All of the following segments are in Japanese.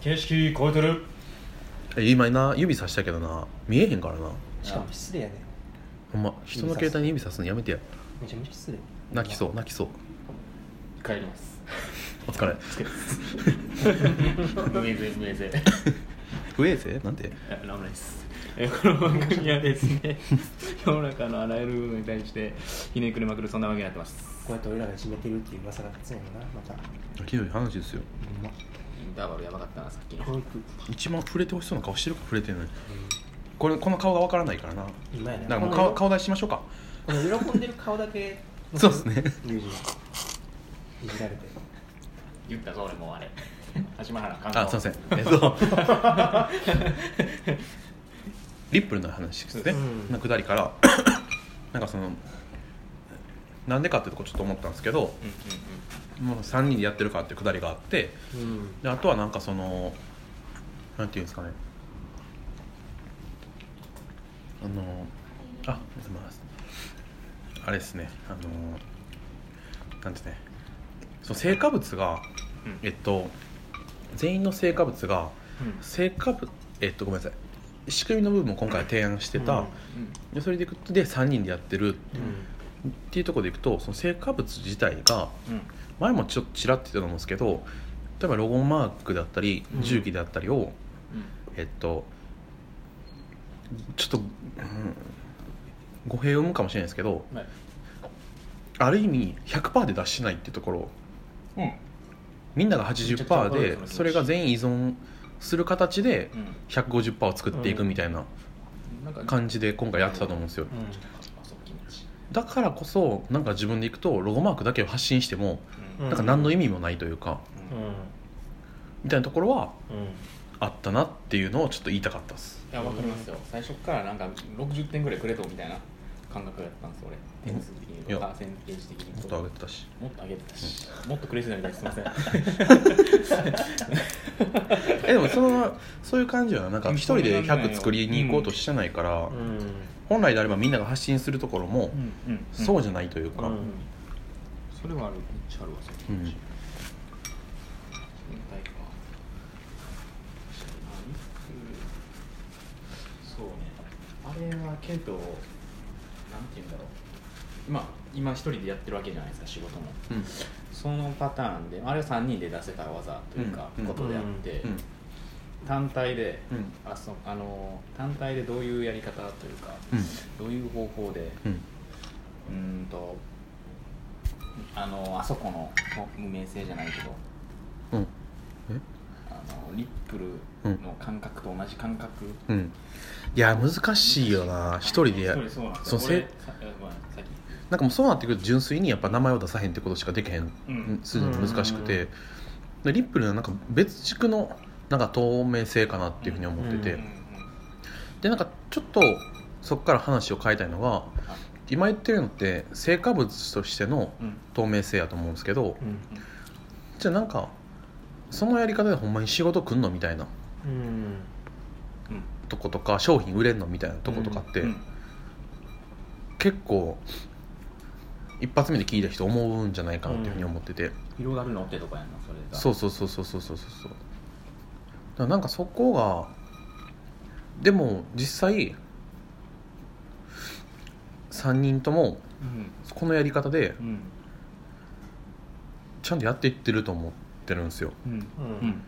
景色超えてる。え今な指さしたけどな。見えへんからな。しかも失礼やね。ほんま人の携帯に指さすのやめてや。めちゃめちゃ失礼。泣きそう泣きそう。帰ります。お疲れ。無えぜ無えぜ不衛生なんて？ラムライスえこの番組はですね 世の中のあらゆる部分に対してひねくれまくるそんなわけになってます。こうやって俺らがいじめてるっていう噂が立つんやろなまた。ひどい話ですよ。ほんま。インターバルやばかったなさっきの。教育一番触れてほしそうな顔してるか触れてない。これこの顔がわからないからな。今やねだからもう顔顔出ししましょうか。この喜んでる顔だけ。そうですね。いじられて。言ったぞ俺もうあれ。橋原監あすいません。えっとリップルの話ですね、うん。のくだりから。なんかそのなんでかってとこちょっと思ったんですけどうんうんもう3人でやってるかっていうくだりがあってうん。であとはなんかそのなんていうんですかね。あのあまああれですね。あのなんてね。そう成果物がうん。えっと全員の成果物がうん。成果物えっとごめんなさい仕組みの部分も今回提案してた、それでいくとで3人でやってる。うんっていうところでいくとその成果物自体がうん。前もちょっとちらって言ったと思うんですけど例えばロゴマークだったりうん。重機であったりを、えっとちょっと、うん語弊を生むかもしれないですけどはい。ある意味100%で出してないっていうところ。うん。みんながめちゃくちゃわか80%るでそれが全員依存する形でうん。150%を作っていくみたいな感じで今回やってたと思うんですよ。だからこそなんか自分でいくとロゴマークだけを発信してもうん。なんか何の意味もないというかうん。みたいなところはうん。あったなっていうのをちょっと言いたかったです。いやわかりますよ。最初からなんか60点ぐらいくれとみたいな感覚やったんです俺。点数的にいや。パーセンテージ的にも。っと上げてたし。もっと上げてたし、もっとクレイジーなみたいですいません えでもそのそういう感じはな。んかうん。一人でそうなんだよ。100作りに行こうとしてないから、うん。本来であればみんなが発信するところもそうじゃないというか、うん。それはあるめっちゃあるわそれ。うん。そうね。あれはけどなんて言うんだろう。今今一人でやってるわけじゃないですか仕事も。うんそのパターンであれは3人で出せた技というか、うんことであって、うん単体で、うん。あそうあの単体でどういうやり方というか、どういう方法でうん。とあのあそこの無名性じゃないけどうん。え？あのリップルの感覚と同じ感覚、うん。いや難しいよな。一人でや一人そうなんですよなんかもうそうなってくると純粋にやっぱ名前を出さへんってことしかできへん、うん。するのが難しくて、でリップルはなんか別軸のなんか透明性かなっていうふうに思ってて、うん。でなんかちょっとそこから話を変えたいのが今言ってるのって成果物としてのうん。透明性やと思うんですけどうん。じゃあなんかそのやり方でほんまに仕事来んのみたいな。とことか商品売れんのみたいなとことかって、うん。結構一発目で聞いた人思うんじゃないかなっていうふうに思ってて、うん、広がるのってとこやなそれが。そうそうそうそうそうそうそう。なんかそこがでも実際3人ともこのやり方でちゃんとやっていってると思ってるんですよ、うん。うん、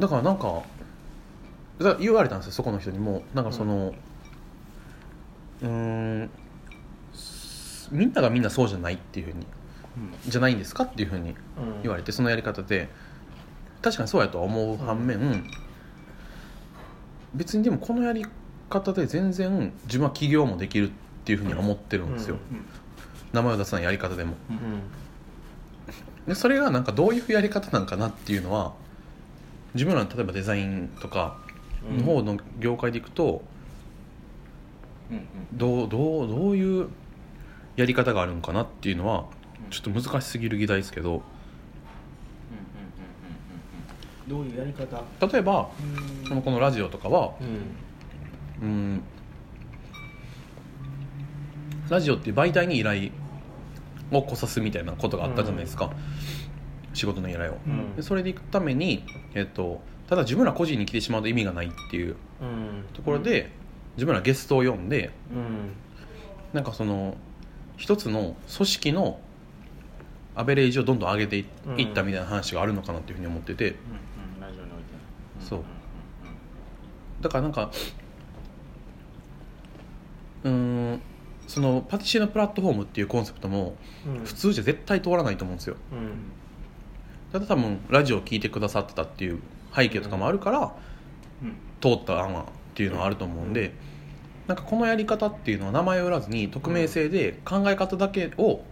だからなんか言われたんですよそこの人にも。なんかそのうんみんながみんなそうじゃないっていうふうにじゃないんですかっていうふうに言われてそのやり方で。確かにそうやとは思う反面、別にでもこのやり方で全然自分は起業もできるっていうふうには思ってるんですよ、うん名前を出さないやり方でも。うん。うんでそれがなんかどういうやり方なんかなっていうのは自分らの例えばデザインとかの方の業界でいくとうんうん。どうどうどういうやり方があるのかなっていうのはちょっと難しすぎる議題ですけど。どういうやり方？例えばうん。うんこのこのラジオとかはうん。うん。ラジオっていう媒体に依頼をこさすみたいなことがあったじゃないですか、仕事の依頼を、うん。でそれで行くために、えっとただ自分ら個人に来てしまうと意味がないっていううん。ところで、自分らゲストを呼んでうん。なんかその一つの組織のアベレージをどんどん上げていったみたいな話があるのかなっていうふうに思ってて。そう。んだからなんかうーんそのパティシエのプラットフォームっていうコンセプトもうん。普通じゃ絶対通らないと思うんですよ。うん。ただ多分ラジオを聞いてくださってたっていう背景とかもあるからうん。通った案はっていうのはあると思うんでなんかこのやり方っていうのは名前を売らずに匿名性で考え方だけを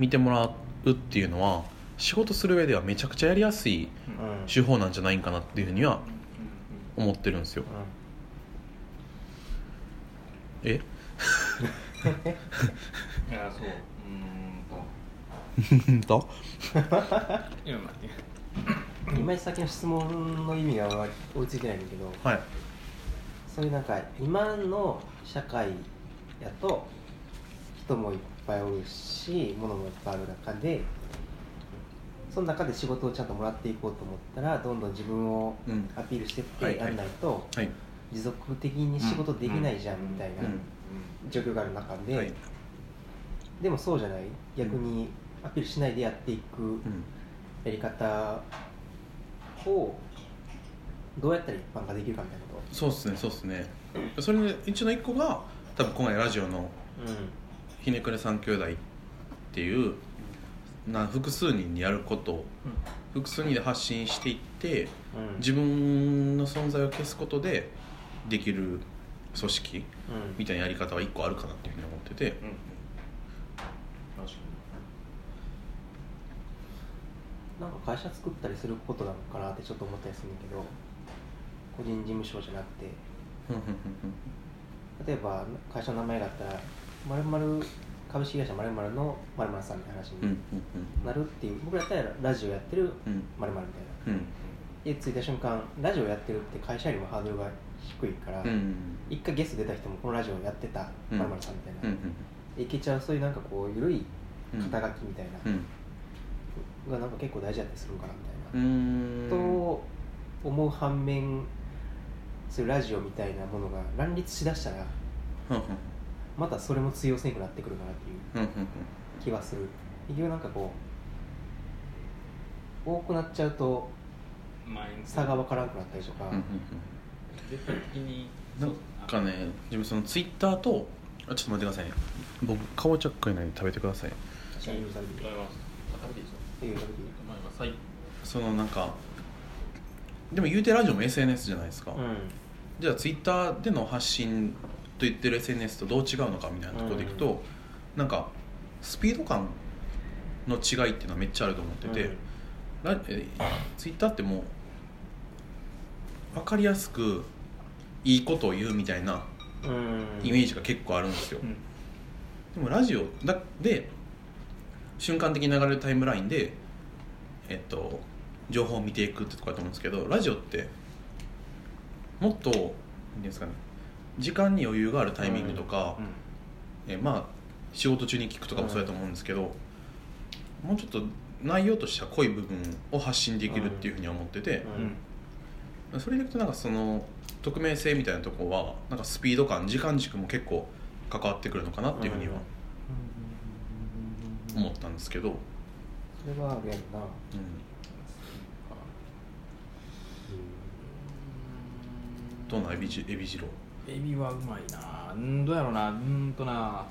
見てもらうっていうのは仕事する上ではめちゃくちゃやりやすいうん手法なんじゃないんかなっていうふうには思ってるんですよ。え？いやそう。うーんと。今先の質問の意味が追いついてないんだけど。はいそういうなんか今の社会やと人もいっぱいおるし物もいっぱいある中でその中で仕事をちゃんともらっていこうと思ったらどんどん自分をうん。アピールしてってやんないとはい。持続的に仕事できないじゃんみたいなうん。状況がある中で、はい。でもそうじゃない。逆にアピールしないでやっていくうん。やり方をどうやったら一般化できるかみたいなこそうっすねそうっすね。それのうちの一個が多分今回ラジオのと、ひねくれ三兄弟っていうな複数人でやること。を複数人で発信していってうん。自分の存在を消すことでできる組織うん。みたいなやり方は一個あるかなっていうふうに思ってて。なんか会社作ったりすることなのかなってちょっと思ったりするんだけど個人事務所じゃなくて。例えば会社の名前があったら〇〇株式会社〇〇の〇〇さんみたいな話になるっていう僕らだったらラジオやってるうん。〇〇みたいな。うん。で着いた瞬間ラジオやってるって会社よりもハードルが低いから、一回ゲスト出た人もこのラジオやってたうん。〇〇さんみたいな、うん。いけちゃうそういうなんかこう緩いうん肩書きみたいな、うん。がなんか結構大事だったりするのかなみうたいな、ん。と思う反面そういうラジオみたいなものが乱立しだしたらまたそれも通用せんくなってくるかなっていう気はする。結局なんかこう多くなっちゃうと差が分からなくなったりとか、絶対的にな。んかね自分そのツイッターとあちょっと待ってくださいね。僕かぼちゃっかいないで食べてください。確かに。食べていい食べます。食べていいですよ。いいよ食べていい。まあ今最そのなんかでも言うてラジオも SNS じゃないですか、うじゃあツイッターでの発信と言ってる SNS とどう違うのかみたいなところでいくと、なんかスピード感の違いっていうのはめっちゃあると思ってて、ラえツイッターってもう分かりやすくいいことを言うみたいなうんうん。イメージが結構あるんですよ、うん。でもラジオだで瞬間的に流れるタイムラインでえっと情報を見ていくってとこだと思うんですけどラジオってもっと何ですかね時間に余裕があるタイミングとか、えまあ仕事中に聞くとかもそうやと思うんですけど、もうちょっと内容としては濃い部分を発信できるっていうふうに思ってて、うんそれでいくとなんかその匿名性みたいなところはなんかスピード感時間軸も結構関わってくるのかなっていうふうには思ったんですけど、うんそれはあるやんなどうなんエビジエビジロエビはうまいな。うんどうやろうな。うんとな。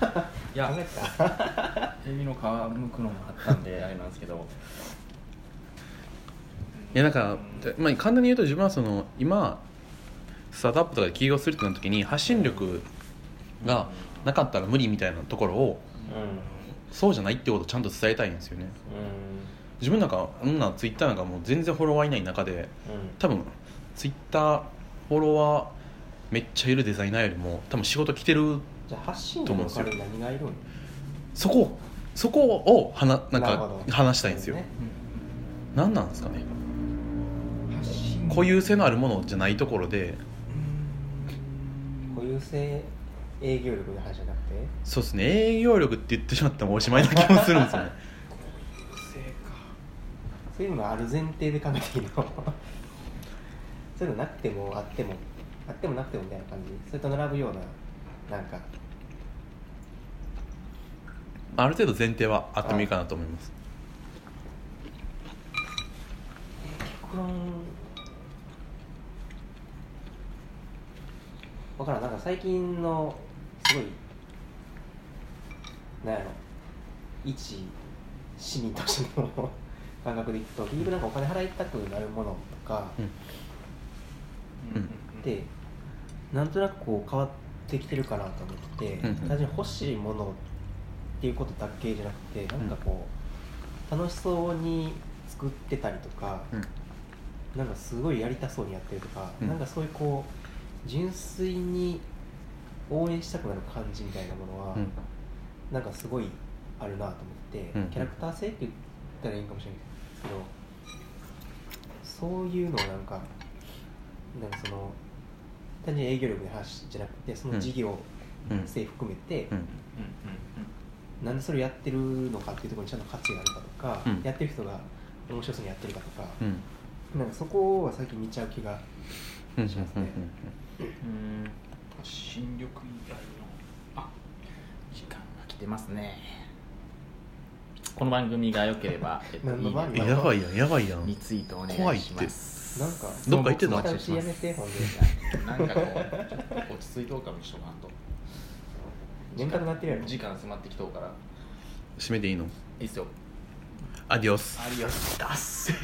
いや。エビの皮むくのもあったんで あれなんですけど。いやなんか、まあ、簡単に言うと自分はその今スタートアップとかで起業するってなった時に発信力がなかったら無理みたいなところをうそうじゃないってことをちゃんと伝えたいんですよね。ん。自分なんかあんなツイッターなんかもう全然フォロワーいない中でうん。多分ツイッターフォロワーめっちゃいるデザイナーよりも多分仕事来てるじゃあ発信力の代わりに何がいるんそこそこを話なんかなるほど。話したいんですよ、ね。何なんですかね固有性のあるものじゃないところで。固有性営業力の話じゃなくて？そうですね。営業力って言ってしまったらおしまいな気もするんですよね。性か。そういうのがある前提で考えていいの？そういうのなくてもあってもあってもなくてもみたいな感じ。それと並ぶようななんか。ある程度前提はあってもいいかなと思います。極論わからん。なんか最近のすごいなんやろ。一市民としての 感覚でいくと結局なんかお金払いたくなるものとかうんうんってなんとなくこう変わってきてるかなと思って単純に欲しいものっていうことだけじゃなくてなんかこう楽しそうに作ってたりとかうん。なんかすごいやりたそうにやってるとか、うん。なんかそういうこう純粋に応援したくなる感じみたいなものは、うん。なんかすごいあるなと思って、うん。キャラクター性って言ったらいいかもしれないですけどそういうのをなんかなんかその単純に営業力の話じゃなくてその事業うん。性含めて、うん。なんでそれをやってるのかっていうところにちゃんと価値があるかとか、うん。やってる人が面白そうにやってるかとか、うん。なんかそこは最近見ちゃう気がうんしますね。新緑以外のあ時間が来てますねこの番組が良ければ、えっと、いいねやばいやん。やばいやん。リツイートお願いしますなんかどっか行ってた？お待ちしてますやめてほんで。なんかこうちょっと落ち着いとうかもしとかんと。年間なってるやろ？時間迫ってきとうから。締めていいの？いいっすよ。アディオス。アリオス。ダッセ